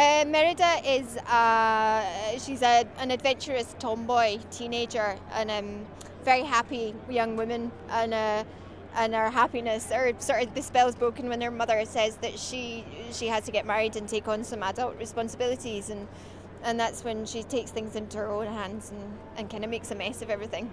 Uh, Merida is uh, she's a, an adventurous tomboy teenager and um, very happy young woman and uh, and her happiness or sort of the spell's broken when her mother says that she she has to get married and take on some adult responsibilities and and that's when she takes things into her own hands and, and kind of makes a mess of everything.